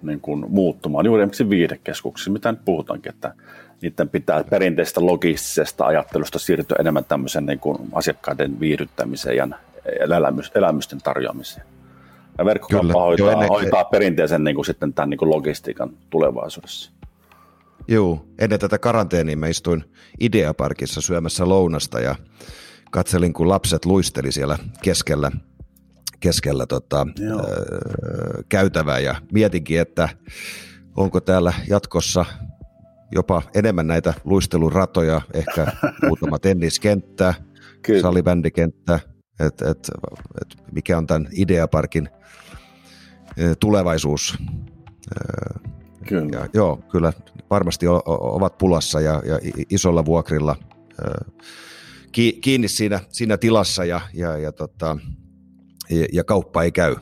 niin kuin muuttumaan juuri esimerkiksi viidekeskuksissa, mitä nyt puhutaankin, että niiden pitää perinteistä logistisesta ajattelusta siirtyä enemmän tämmöisen niin kuin asiakkaiden viihdyttämiseen ja elämysten tarjoamiseen. Ja verkkokauppa hoitaa, ennen... hoitaa perinteisen niin kuin, sitten tämän niin kuin logistiikan tulevaisuudessa. Joo, ennen tätä karanteenia mä istuin Ideaparkissa syömässä lounasta ja katselin, kun lapset luisteli siellä keskellä keskellä tota, ö, käytävää ja mietinkin, että onko täällä jatkossa jopa enemmän näitä luisteluratoja, ehkä <laughs> muutama tenniskenttä, Kyllä. Että et, et mikä on tämän Ideaparkin tulevaisuus. Kyllä. Ja, joo, kyllä varmasti ovat pulassa ja, ja isolla vuokrilla kiinni siinä, siinä tilassa ja, ja, ja tota, ja kauppa ei käy.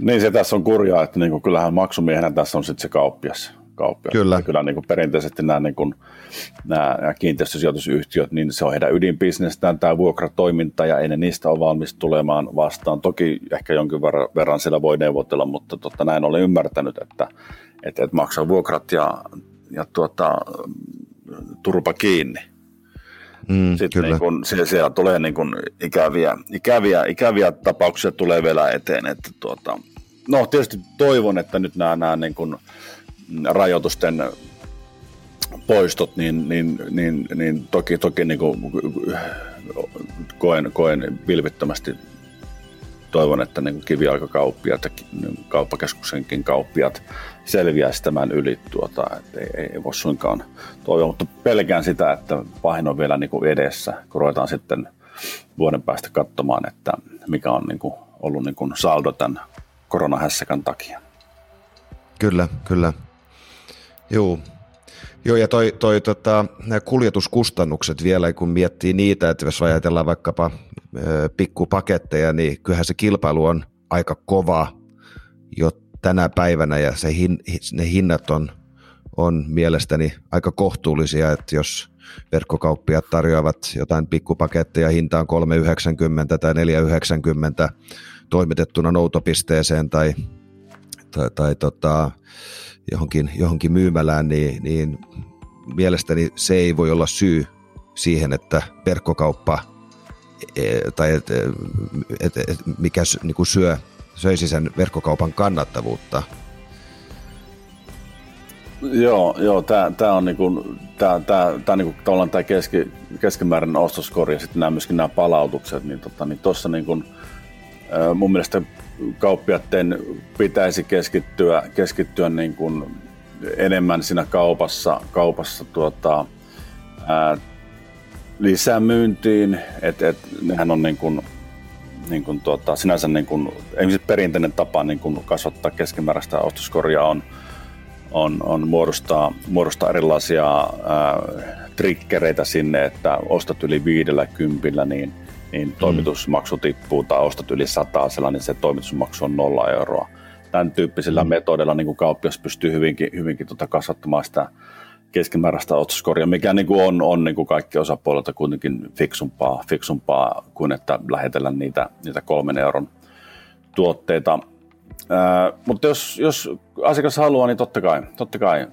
Niin se tässä on kurjaa, että niin kuin, kyllähän maksumiehenä tässä on sitten se kauppias. Kauppias. Kyllä. Kyllä niin kuin perinteisesti nämä, niin kuin, nämä, nämä kiinteistösijoitusyhtiöt, niin se on heidän ydinbisnestään tämä vuokratoiminta ja ei ne niistä ole valmis tulemaan vastaan. Toki ehkä jonkin verran, verran siellä voi neuvotella, mutta totta, näin olen ymmärtänyt, että, että, että maksaa vuokrat ja, ja tuota, turpa kiinni Mm, Sitten kyllä. Niin kun, siellä, siellä tulee niin kun ikäviä, ikäviä, ikäviä tapauksia tulee vielä eteen. Että tuota, no tietysti toivon, että nyt nämä, nämä niin kun rajoitusten poistot, niin, niin, niin, niin toki, toki niin kuin koen, koen vilpittömästi toivon, että niin kiviaikakauppiat ja kauppakeskuksenkin kauppiat selviäisi tämän yli, tuota, että ei, ei, ei voi suinkaan toivoa, mutta pelkään sitä, että pahin on vielä niin kuin edessä, kun ruvetaan sitten vuoden päästä katsomaan, että mikä on niin kuin ollut niin kuin saldo tämän koronahässäkän takia. Kyllä, kyllä. Joo, Joo, ja toi, toi tota, nämä kuljetuskustannukset vielä, kun miettii niitä, että jos ajatellaan vaikkapa ö, pikkupaketteja, niin kyllähän se kilpailu on aika kova jo tänä päivänä, ja se hin, ne hinnat on, on mielestäni aika kohtuullisia, että jos verkkokauppiat tarjoavat jotain pikkupaketteja hintaan 3,90 tai 4,90 toimitettuna noutopisteeseen tai, tai, tai tota, johonkin, johonkin myymälään, niin, niin mielestäni se ei voi olla syy siihen, että verkkokauppa e, tai et, et, et, mikä niin kuin syö, söisi sen verkkokaupan kannattavuutta. Joo, joo tämä on, niinku, tää, tää, tää niinku, tavallaan tämä keski, keskimääräinen ostoskori ja sitten nämä myöskin nämä palautukset, niin tuossa tota, niin niinku, mun mielestä kauppiaiden pitäisi keskittyä, keskittyä niin kuin enemmän siinä kaupassa, kaupassa tuota, ää, lisämyyntiin, että et, nehän on niin kuin, niin kuin tuota, sinänsä niin kuin, perinteinen tapa niin kuin kasvattaa keskimääräistä ostoskoria on, on, on muodostaa, muodostaa erilaisia ää, trikkereitä sinne, että ostat yli viidellä kympillä, niin, niin mm. toimitusmaksu tippuu, tai ostat yli sataa, niin se toimitusmaksu on nolla euroa. Tämän tyyppisillä mm. metodeilla niin kuin kauppias pystyy hyvinkin, hyvinkin tuota kasvattamaan sitä keskimääräistä ostoskoria, mikä niin kuin on, on niin kuin kaikki osapuolelta kuitenkin fiksumpaa, fiksumpaa kuin että lähetellä niitä, niitä kolmen euron tuotteita. Ää, mutta jos, jos asiakas haluaa, niin totta kai, totta kai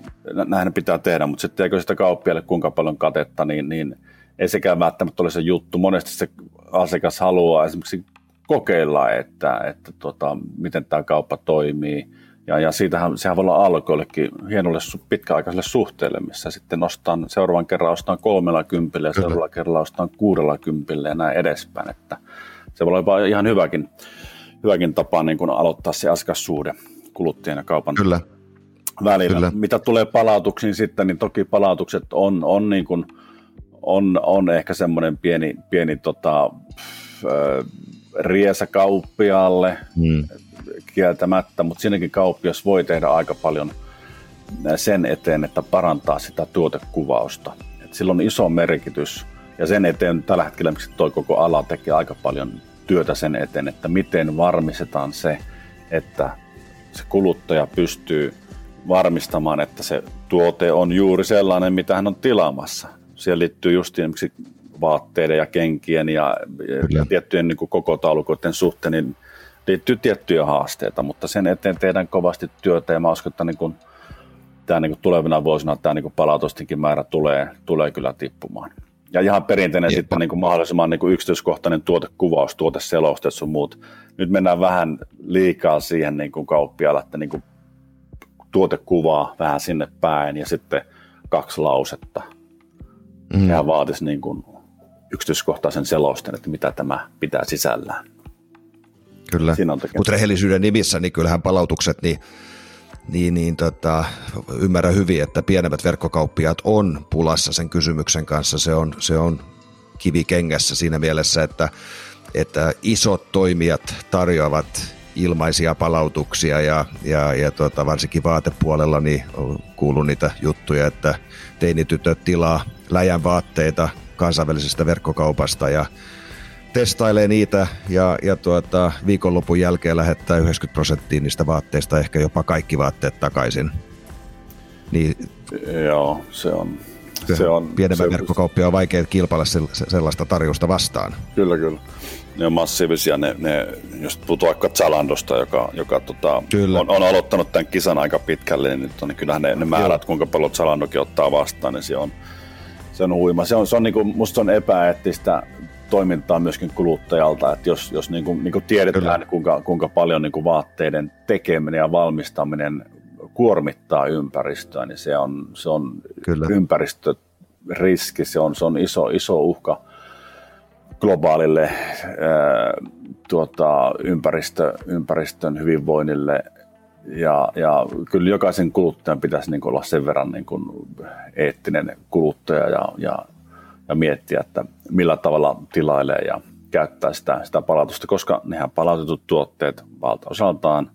näin pitää tehdä, mutta sitten eikö sitä kauppialle kuinka paljon katetta, niin, niin ei sekään välttämättä ole se juttu. Monesti se asiakas haluaa esimerkiksi kokeilla, että, että tota, miten tämä kauppa toimii, ja, ja siitähän sehän voi olla alkoillekin hienolle pitkäaikaiselle suhteelle, missä sitten nostan seuraavan kerran ostaan kolmella kympillä ja seuraavalla kerralla ostaan kuudella kympillä ja näin edespäin. Että se voi olla ihan hyväkin, hyväkin tapa niin kuin aloittaa se asiakassuhde kuluttajien ja kaupan Kyllä. välillä. Kyllä. Mitä tulee palautuksiin sitten, niin toki palautukset on, on, niin kuin, on, on ehkä semmoinen pieni, pieni tota, riesa kauppiaalle, hmm kieltämättä, mutta siinäkin kauppias voi tehdä aika paljon sen eteen, että parantaa sitä tuotekuvausta. Et sillä on iso merkitys ja sen eteen tällä hetkellä tuo koko ala tekee aika paljon työtä sen eteen, että miten varmistetaan se, että se kuluttaja pystyy varmistamaan, että se tuote on juuri sellainen, mitä hän on tilaamassa. Siellä liittyy just esimerkiksi vaatteiden ja kenkien ja, ja tiettyjen niin koko taulukoiden suhteen, niin liittyy tiettyjä haasteita, mutta sen eteen tehdään kovasti työtä ja mä uskon, että niin kuin, tämä niin kuin tulevina vuosina tämä niin kuin palautustenkin määrä tulee, tulee kyllä tippumaan. Ja ihan perinteinen Jepa. sitten niin kuin mahdollisimman niin kuin yksityiskohtainen tuotekuvaus, tuoteselostet sun muut. Nyt mennään vähän liikaa siihen niin kuin kauppiaalla, että niin kuin tuotekuvaa vähän sinne päin ja sitten kaksi lausetta. Mm. Sehän vaatisi niin kuin yksityiskohtaisen selosten, että mitä tämä pitää sisällään. Kyllä, mutta rehellisyyden nimissä, niin kyllähän palautukset, niin, niin, niin tota, ymmärrän hyvin, että pienemmät verkkokauppiaat on pulassa sen kysymyksen kanssa. Se on, se on kivikengässä siinä mielessä, että, että isot toimijat tarjoavat ilmaisia palautuksia ja, ja, ja tota, varsinkin vaatepuolella niin on kuullut niitä juttuja, että teinitytöt tilaa läjän vaatteita kansainvälisestä verkkokaupasta ja testailee niitä ja, ja tuota, viikonlopun jälkeen lähettää 90 prosenttia niistä vaatteista, ehkä jopa kaikki vaatteet takaisin. Niin, Joo, se on... Se on pienemmän verkkokauppia on vaikea kilpailla sellaista tarjousta vastaan. Kyllä, kyllä. Ne on massiivisia, ne, ne jos puhutaan vaikka Zalandosta, joka, joka tota, kyllä. On, on, aloittanut tämän kisan aika pitkälle, niin, nyt on, niin kyllähän ne, ne määrät, Joo. kuinka paljon Zalandokin ottaa vastaan, niin se on, se on huima. Se on, se on niin kuin, musta se on epäeettistä toimintaa myöskin kuluttajalta, että jos, jos niin kuin, niin kuin tiedetään, kuinka, kuinka paljon niin kuin vaatteiden tekeminen ja valmistaminen kuormittaa ympäristöä, niin se on, se on Kyllä. ympäristöriski, se on, se on iso, iso uhka globaalille ää, tuota, ympäristö, ympäristön hyvinvoinnille ja, ja kyllä jokaisen kuluttajan pitäisi niin olla sen verran niin kuin eettinen kuluttaja ja, ja ja miettiä, että millä tavalla tilailee ja käyttää sitä, sitä palautusta, koska nehän palautetut tuotteet valtaosaltaan,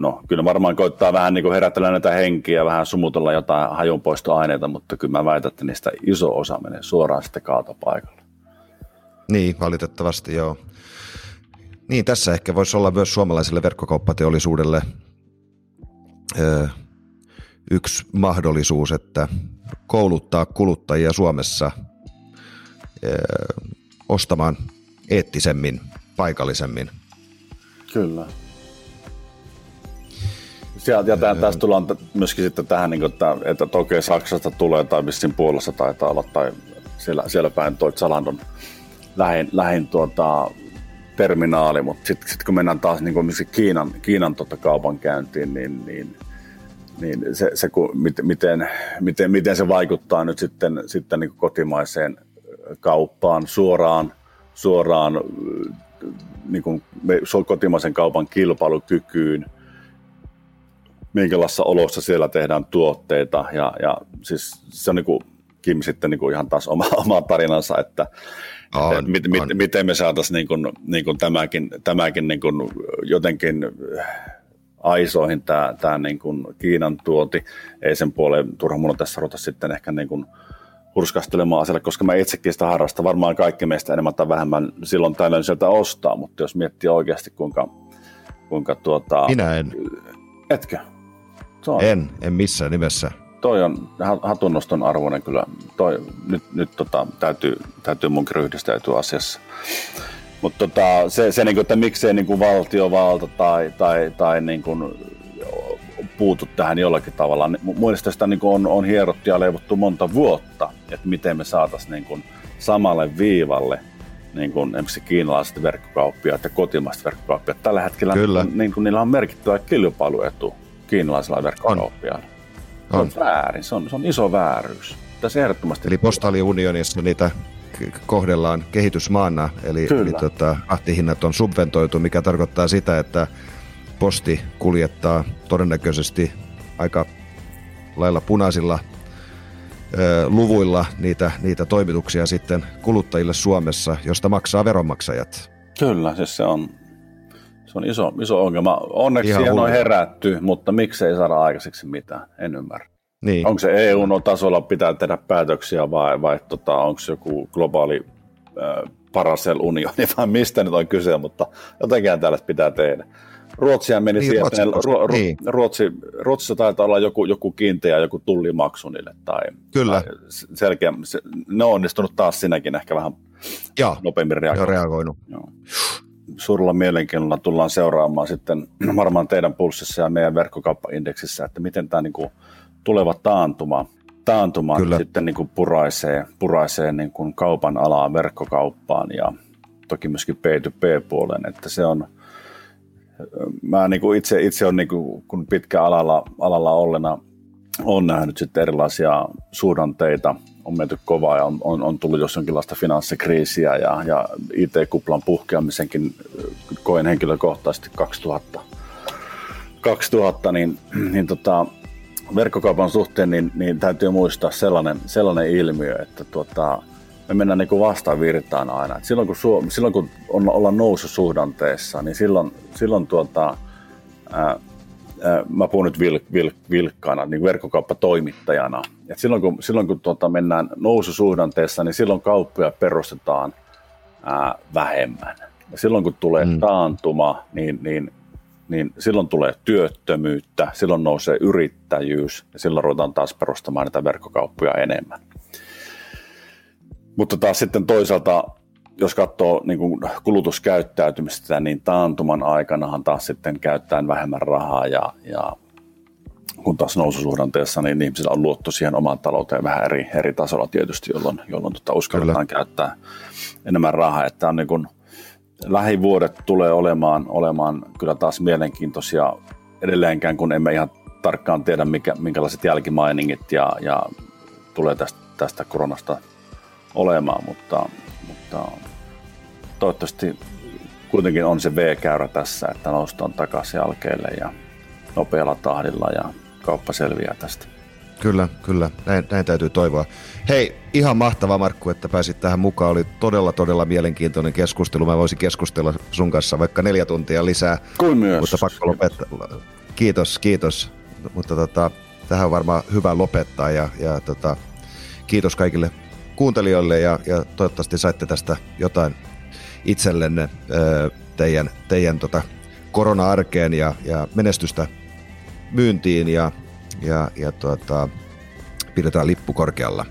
no kyllä varmaan koittaa vähän niin kuin herätellä näitä henkiä, vähän sumutella jotain hajunpoistoaineita, mutta kyllä mä väitän, että niistä iso osa menee suoraan sitten kaatopaikalle. Niin, valitettavasti joo. Niin, tässä ehkä voisi olla myös suomalaiselle verkkokauppateollisuudelle öö, yksi mahdollisuus, että kouluttaa kuluttajia Suomessa ostamaan eettisemmin, paikallisemmin. Kyllä. Ja, ja tämän, tästä tullaan myöskin sitten tähän, niin kuin, että, että toki Saksasta tulee tai vissiin Puolassa taitaa olla tai siellä, siellä päin toi Zalandon lähin, lähin tuota, terminaali, mutta sitten sit kun mennään taas niin kuin Kiinan, Kiinan tota kaupankäyntiin, niin, niin niin se, se miten, miten, miten se vaikuttaa nyt sitten, sitten niin kotimaiseen kauppaan suoraan, suoraan niin kuin kotimaisen kaupan kilpailukykyyn, minkälaisissa oloissa siellä tehdään tuotteita. Ja, ja siis se on niin kuin, Kim sitten niin kuin ihan taas oma, <laughs> oma tarinansa, että, on, että mit, mit, miten me saataisiin niin kuin, niin kuin tämäkin, tämäkin niin kuin jotenkin aisoihin tämä, tämä niin kuin Kiinan tuonti. Ei sen puoleen turha mun tässä ruveta sitten ehkä niin kuin hurskastelemaan asialle, koska mä itsekin sitä harrasta. Varmaan kaikki meistä enemmän tai vähemmän silloin tällöin sieltä ostaa, mutta jos miettii oikeasti kuinka, kuinka tuota... Minä en. Etkö? on. En, en missään nimessä. Toi on hatunnoston arvoinen kyllä. Toi, nyt nyt tota, täytyy, täytyy munkin ryhdistäytyä asiassa. Mutta tota, se, se niinku, että miksei niinku valtiovalta tai, tai, tai niinku, puutu tähän jollakin tavalla. Mielestäni sitä niinku on, on hierottu ja leivottu monta vuotta, että miten me saataisiin niinku samalle viivalle niin kuin esimerkiksi kiinalaiset verkkokauppiaat ja kotimaiset verkkokauppiaat. Tällä hetkellä Kyllä. Niin kuin, niillä on merkittävä kilpailuetu kiinalaisilla verkkokauppiailla. On. On. Se on väärin, se on, se on iso vääryys. Tässä ehdottomasti... Eli postaaliunionissa niitä kohdellaan kehitysmaana, eli, eli tota, ahtihinnat on subventoitu, mikä tarkoittaa sitä, että posti kuljettaa todennäköisesti aika lailla punaisilla ö, luvuilla niitä, niitä toimituksia sitten kuluttajille Suomessa, josta maksaa veronmaksajat. Kyllä, siis se on, se on iso, iso ongelma. Onneksi Ihan siihen on herätty, mutta miksei saada aikaiseksi mitään, en ymmärrä. Niin. Onko se EU-tasolla pitää tehdä päätöksiä vai, vai tota, onko se joku globaali äh, Paracel-unioni vai mistä nyt on kyse, mutta jotenkin tällaista pitää tehdä. Ruotsia meni niin, siihen, Ruotsi, Ruotsi, niin. Ruotsi, Ruotsissa taitaa olla joku, joku kiinteä, joku tullimaksu niille. Tai, Kyllä. Tai selkeä, se, ne on onnistunut taas sinäkin ehkä vähän ja, nopeammin reagoinut. reagoinut. Joo. Suurella mielenkiinnolla tullaan seuraamaan sitten <clears throat> varmaan teidän pulssissa ja meidän verkkokauppaindeksissä, että miten tämä niin kuin, tuleva taantuma, taantuma Kyllä. sitten niin kuin puraisee, puraisee niin kuin kaupan alaa verkkokauppaan ja toki myöskin P2P-puolen, että se on, mä niin kuin itse, itse on niin kuin, kun pitkä alalla, alalla ollena on nähnyt sitten erilaisia suhdanteita, on menty kovaa ja on, on, on tullut jos jonkinlaista finanssikriisiä ja, ja IT-kuplan puhkeamisenkin koen henkilökohtaisesti 2000, 2000 niin, niin tota, verkkokaupan suhteen, niin, niin täytyy muistaa sellainen, sellainen ilmiö, että tuota, me mennään niin vastavirtaan aina. Et silloin, kun Suom- silloin kun on, ollaan noususuhdanteessa, niin silloin, silloin tuota, ää, ää, mä puhun nyt vil, vil, vilkkaana, niin verkkokauppatoimittajana. Et silloin kun, silloin kun tuota, mennään noususuhdanteessa, niin silloin kauppoja perustetaan ää, vähemmän. Ja silloin kun tulee mm. taantuma, niin, niin niin silloin tulee työttömyyttä, silloin nousee yrittäjyys ja silloin ruvetaan taas perustamaan niitä verkkokauppoja enemmän. Mutta taas sitten toisaalta, jos katsoo niin kuin kulutuskäyttäytymistä, niin taantuman aikanahan taas sitten käyttää vähemmän rahaa ja, ja kun taas noususuhdanteessa, niin ihmisillä on luotto siihen omaan talouteen vähän eri, eri tasolla tietysti, jolloin, jolloin tota uskalletaan Kyllä. käyttää enemmän rahaa. Että on niin kuin, lähivuodet tulee olemaan, olemaan kyllä taas mielenkiintoisia edelleenkään, kun emme ihan tarkkaan tiedä, mikä, minkälaiset jälkimainingit ja, ja tulee tästä, tästä koronasta olemaan, mutta, mutta toivottavasti kuitenkin on se V-käyrä tässä, että noustaan takaisin jälkeelle ja nopealla tahdilla ja kauppa selviää tästä. Kyllä, kyllä. Näin, näin täytyy toivoa. Hei, ihan mahtava Markku, että pääsit tähän mukaan. Oli todella, todella mielenkiintoinen keskustelu. Mä voisin keskustella sun kanssa vaikka neljä tuntia lisää. Kuin myös. Mutta pakko lopettaa. Kiitos, kiitos. Mutta tota, tähän on varmaan hyvä lopettaa ja, ja tota, kiitos kaikille kuuntelijoille ja, ja toivottavasti saitte tästä jotain itsellenne teidän, teidän tota, korona-arkeen ja, ja menestystä myyntiin ja ja, ja tuota, pidetään lippu korkealla.